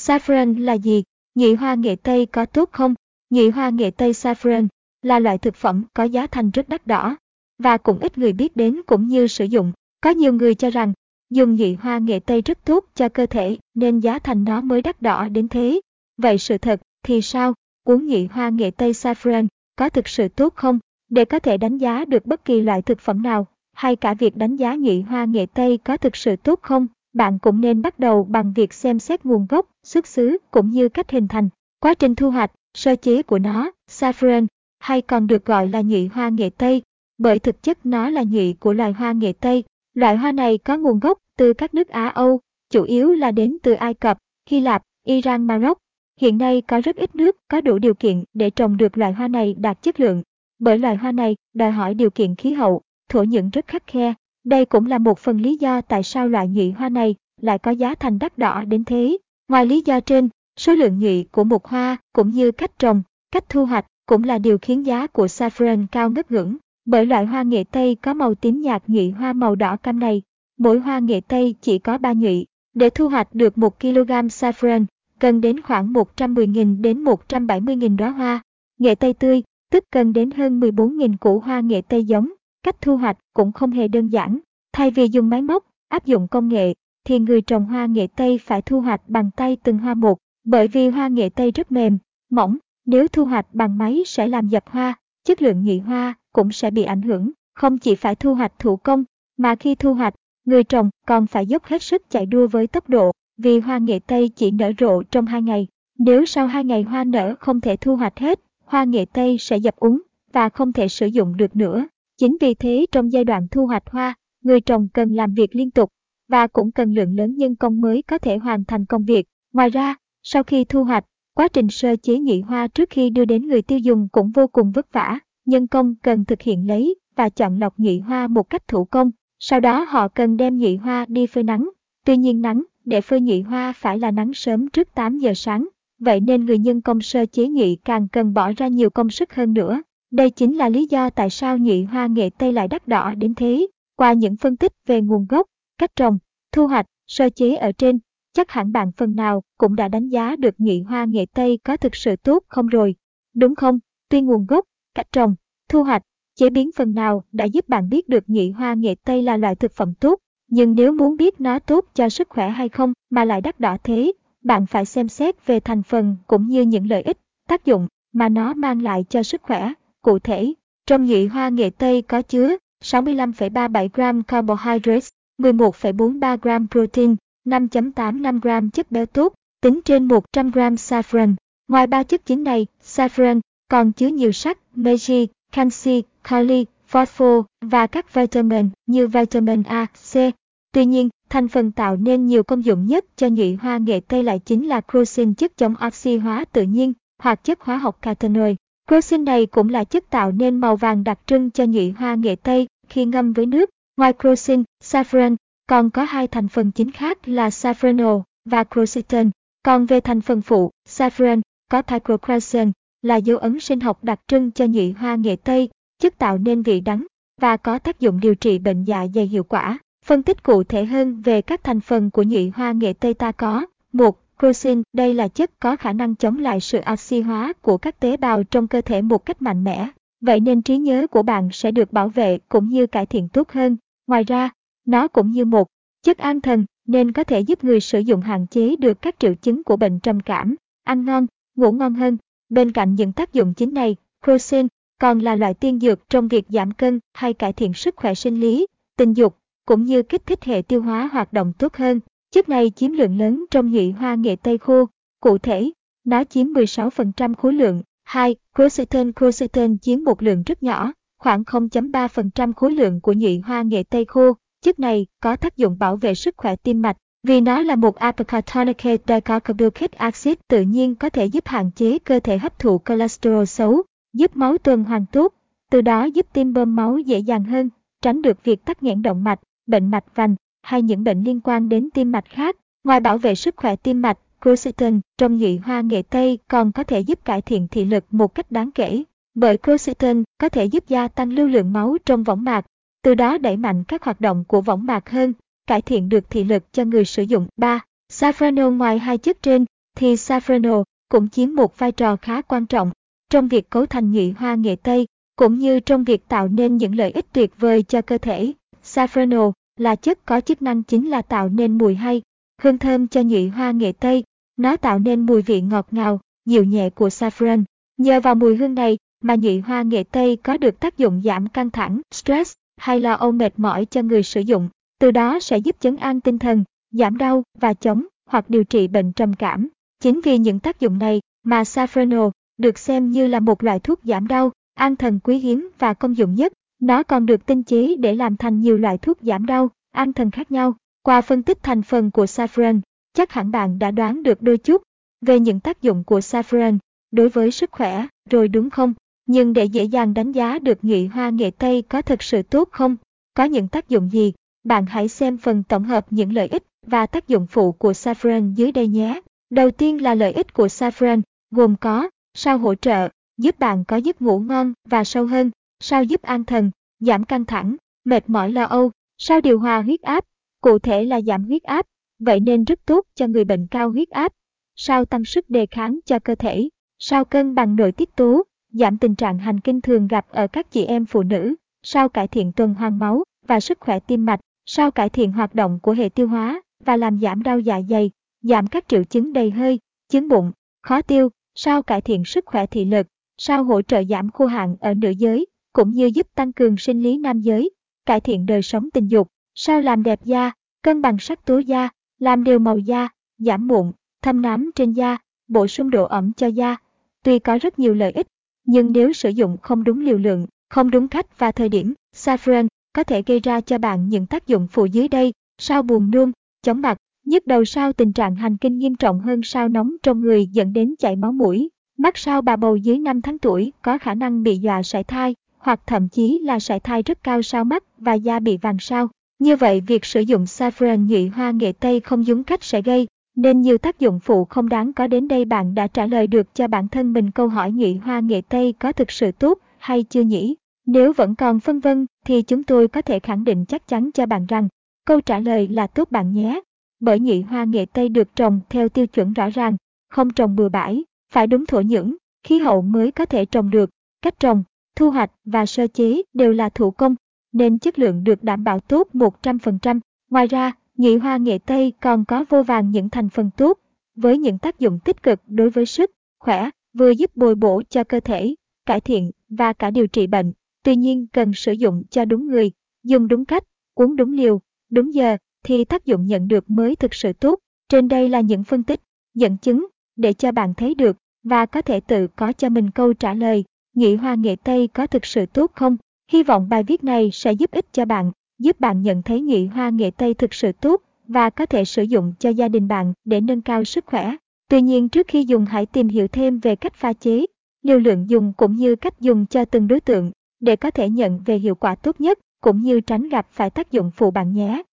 Saffron là gì? Nhị hoa nghệ Tây có tốt không? Nhị hoa nghệ Tây saffron là loại thực phẩm có giá thành rất đắt đỏ và cũng ít người biết đến cũng như sử dụng. Có nhiều người cho rằng dùng nhị hoa nghệ Tây rất tốt cho cơ thể nên giá thành nó mới đắt đỏ đến thế. Vậy sự thật thì sao? Uống nhị hoa nghệ Tây saffron có thực sự tốt không? Để có thể đánh giá được bất kỳ loại thực phẩm nào, hay cả việc đánh giá nhị hoa nghệ Tây có thực sự tốt không, bạn cũng nên bắt đầu bằng việc xem xét nguồn gốc, xuất xứ cũng như cách hình thành, quá trình thu hoạch, sơ chế của nó, saffron, hay còn được gọi là nhụy hoa nghệ Tây, bởi thực chất nó là nhụy của loài hoa nghệ Tây. Loại hoa này có nguồn gốc từ các nước Á Âu, chủ yếu là đến từ Ai Cập, Hy Lạp, Iran, Maroc. Hiện nay có rất ít nước có đủ điều kiện để trồng được loại hoa này đạt chất lượng, bởi loài hoa này đòi hỏi điều kiện khí hậu, thổ nhưỡng rất khắc khe. Đây cũng là một phần lý do tại sao loại nhụy hoa này lại có giá thành đắt đỏ đến thế. Ngoài lý do trên, số lượng nhụy của một hoa cũng như cách trồng, cách thu hoạch cũng là điều khiến giá của saffron cao ngất ngưỡng. Bởi loại hoa nghệ Tây có màu tím nhạt nhụy hoa màu đỏ cam này, mỗi hoa nghệ Tây chỉ có 3 nhụy. Để thu hoạch được 1 kg saffron, cần đến khoảng 110.000 đến 170.000 đóa hoa. Nghệ Tây tươi, tức cần đến hơn 14.000 củ hoa nghệ Tây giống. Cách thu hoạch cũng không hề đơn giản. Thay vì dùng máy móc, áp dụng công nghệ, thì người trồng hoa nghệ Tây phải thu hoạch bằng tay từng hoa một, bởi vì hoa nghệ Tây rất mềm, mỏng, nếu thu hoạch bằng máy sẽ làm dập hoa, chất lượng nhị hoa cũng sẽ bị ảnh hưởng. Không chỉ phải thu hoạch thủ công, mà khi thu hoạch, người trồng còn phải dốc hết sức chạy đua với tốc độ, vì hoa nghệ Tây chỉ nở rộ trong hai ngày. Nếu sau hai ngày hoa nở không thể thu hoạch hết, hoa nghệ Tây sẽ dập úng và không thể sử dụng được nữa. Chính vì thế trong giai đoạn thu hoạch hoa, người trồng cần làm việc liên tục và cũng cần lượng lớn nhân công mới có thể hoàn thành công việc. Ngoài ra, sau khi thu hoạch, quá trình sơ chế nhị hoa trước khi đưa đến người tiêu dùng cũng vô cùng vất vả. Nhân công cần thực hiện lấy và chọn lọc nhị hoa một cách thủ công. Sau đó họ cần đem nhị hoa đi phơi nắng. Tuy nhiên nắng để phơi nhị hoa phải là nắng sớm trước 8 giờ sáng. Vậy nên người nhân công sơ chế nhị càng cần bỏ ra nhiều công sức hơn nữa. Đây chính là lý do tại sao nhị hoa nghệ Tây lại đắt đỏ đến thế. Qua những phân tích về nguồn gốc, cách trồng, thu hoạch, sơ chế ở trên, chắc hẳn bạn phần nào cũng đã đánh giá được nhị hoa nghệ Tây có thực sự tốt không rồi. Đúng không? Tuy nguồn gốc, cách trồng, thu hoạch, chế biến phần nào đã giúp bạn biết được nhị hoa nghệ Tây là loại thực phẩm tốt, nhưng nếu muốn biết nó tốt cho sức khỏe hay không mà lại đắt đỏ thế, bạn phải xem xét về thành phần cũng như những lợi ích, tác dụng mà nó mang lại cho sức khỏe. Cụ thể, trong nhị hoa nghệ Tây có chứa 65,37 gram carbohydrates, 11,43 gram protein, 5.85 gram chất béo tốt, tính trên 100 gram saffron. Ngoài ba chất chính này, saffron còn chứa nhiều sắt, magie, canxi, kali, phosphor và các vitamin như vitamin A, C. Tuy nhiên, thành phần tạo nên nhiều công dụng nhất cho nhụy hoa nghệ Tây lại chính là crocin chất chống oxy hóa tự nhiên hoặc chất hóa học catenoid. Crocin này cũng là chất tạo nên màu vàng đặc trưng cho nhụy hoa nghệ Tây khi ngâm với nước. Ngoài crocin, saffron còn có hai thành phần chính khác là saffronol và crocitin. Còn về thành phần phụ, saffron có pyrocrocin là dấu ấn sinh học đặc trưng cho nhụy hoa nghệ Tây, chất tạo nên vị đắng và có tác dụng điều trị bệnh dạ dày hiệu quả. Phân tích cụ thể hơn về các thành phần của nhụy hoa nghệ Tây ta có một Crocin, đây là chất có khả năng chống lại sự oxy hóa của các tế bào trong cơ thể một cách mạnh mẽ. Vậy nên trí nhớ của bạn sẽ được bảo vệ cũng như cải thiện tốt hơn. Ngoài ra, nó cũng như một chất an thần nên có thể giúp người sử dụng hạn chế được các triệu chứng của bệnh trầm cảm, ăn ngon, ngủ ngon hơn. Bên cạnh những tác dụng chính này, Crocin còn là loại tiên dược trong việc giảm cân hay cải thiện sức khỏe sinh lý, tình dục, cũng như kích thích hệ tiêu hóa hoạt động tốt hơn. Chất này chiếm lượng lớn trong nhụy hoa nghệ tây khô. Cụ thể, nó chiếm 16% khối lượng. 2. Quercetin Quercetin chiếm một lượng rất nhỏ, khoảng 0.3% khối lượng của nhụy hoa nghệ tây khô. Chất này có tác dụng bảo vệ sức khỏe tim mạch, vì nó là một alpha-carbonic dicarboxylic acid tự nhiên có thể giúp hạn chế cơ thể hấp thụ cholesterol xấu, giúp máu tuần hoàn tốt, từ đó giúp tim bơm máu dễ dàng hơn, tránh được việc tắc nghẽn động mạch, bệnh mạch vành, hay những bệnh liên quan đến tim mạch khác. Ngoài bảo vệ sức khỏe tim mạch, quercetin trong nhụy hoa nghệ Tây còn có thể giúp cải thiện thị lực một cách đáng kể. Bởi quercetin có thể giúp gia tăng lưu lượng máu trong võng mạc, từ đó đẩy mạnh các hoạt động của võng mạc hơn, cải thiện được thị lực cho người sử dụng. 3. Safrano ngoài hai chất trên, thì safrano cũng chiếm một vai trò khá quan trọng trong việc cấu thành nhụy hoa nghệ tây, cũng như trong việc tạo nên những lợi ích tuyệt vời cho cơ thể. Safrano là chất có chức năng chính là tạo nên mùi hay, hương thơm cho nhụy hoa nghệ tây. Nó tạo nên mùi vị ngọt ngào, dịu nhẹ của saffron. Nhờ vào mùi hương này mà nhụy hoa nghệ tây có được tác dụng giảm căng thẳng, stress hay lo âu mệt mỏi cho người sử dụng. Từ đó sẽ giúp chấn an tinh thần, giảm đau và chống hoặc điều trị bệnh trầm cảm. Chính vì những tác dụng này mà saffronol được xem như là một loại thuốc giảm đau, an thần quý hiếm và công dụng nhất. Nó còn được tinh chế để làm thành nhiều loại thuốc giảm đau, an thần khác nhau. Qua phân tích thành phần của saffron, chắc hẳn bạn đã đoán được đôi chút về những tác dụng của saffron đối với sức khỏe, rồi đúng không? Nhưng để dễ dàng đánh giá được nhụy hoa nghệ Tây có thực sự tốt không, có những tác dụng gì, bạn hãy xem phần tổng hợp những lợi ích và tác dụng phụ của saffron dưới đây nhé. Đầu tiên là lợi ích của saffron, gồm có sao hỗ trợ, giúp bạn có giấc ngủ ngon và sâu hơn, sao giúp an thần, giảm căng thẳng, mệt mỏi lo âu, sao điều hòa huyết áp, cụ thể là giảm huyết áp, vậy nên rất tốt cho người bệnh cao huyết áp, sao tăng sức đề kháng cho cơ thể, sao cân bằng nội tiết tố, giảm tình trạng hành kinh thường gặp ở các chị em phụ nữ, sao cải thiện tuần hoàn máu và sức khỏe tim mạch, sao cải thiện hoạt động của hệ tiêu hóa và làm giảm đau dạ dày, giảm các triệu chứng đầy hơi, chứng bụng, khó tiêu, sao cải thiện sức khỏe thị lực, sao hỗ trợ giảm khô hạn ở nữ giới, cũng như giúp tăng cường sinh lý nam giới, cải thiện đời sống tình dục, sao làm đẹp da, cân bằng sắc tố da, làm đều màu da, giảm mụn, thâm nám trên da, bổ sung độ ẩm cho da. Tuy có rất nhiều lợi ích, nhưng nếu sử dụng không đúng liều lượng, không đúng cách và thời điểm, saffron có thể gây ra cho bạn những tác dụng phụ dưới đây, sao buồn nôn, chóng mặt, nhức đầu sao tình trạng hành kinh nghiêm trọng hơn sao nóng trong người dẫn đến chảy máu mũi. Mắt sao bà bầu dưới 5 tháng tuổi có khả năng bị dọa sảy thai, hoặc thậm chí là sảy thai rất cao sau mắt và da bị vàng sao. Như vậy việc sử dụng saffron nhụy hoa nghệ Tây không đúng cách sẽ gây nên nhiều tác dụng phụ không đáng có đến đây bạn đã trả lời được cho bản thân mình câu hỏi nhụy hoa nghệ Tây có thực sự tốt hay chưa nhỉ? Nếu vẫn còn phân vân thì chúng tôi có thể khẳng định chắc chắn cho bạn rằng câu trả lời là tốt bạn nhé. Bởi nhụy hoa nghệ Tây được trồng theo tiêu chuẩn rõ ràng, không trồng bừa bãi, phải đúng thổ nhưỡng, khí hậu mới có thể trồng được. Cách trồng, thu hoạch và sơ chế đều là thủ công, nên chất lượng được đảm bảo tốt 100%. Ngoài ra, nhụy hoa nghệ Tây còn có vô vàng những thành phần tốt, với những tác dụng tích cực đối với sức, khỏe, vừa giúp bồi bổ cho cơ thể, cải thiện và cả điều trị bệnh. Tuy nhiên cần sử dụng cho đúng người, dùng đúng cách, uống đúng liều, đúng giờ thì tác dụng nhận được mới thực sự tốt. Trên đây là những phân tích, dẫn chứng để cho bạn thấy được và có thể tự có cho mình câu trả lời. Nhụy hoa nghệ Tây có thực sự tốt không? Hy vọng bài viết này sẽ giúp ích cho bạn, giúp bạn nhận thấy nhụy hoa nghệ Tây thực sự tốt và có thể sử dụng cho gia đình bạn để nâng cao sức khỏe. Tuy nhiên trước khi dùng hãy tìm hiểu thêm về cách pha chế, liều lượng dùng cũng như cách dùng cho từng đối tượng để có thể nhận về hiệu quả tốt nhất cũng như tránh gặp phải tác dụng phụ bạn nhé.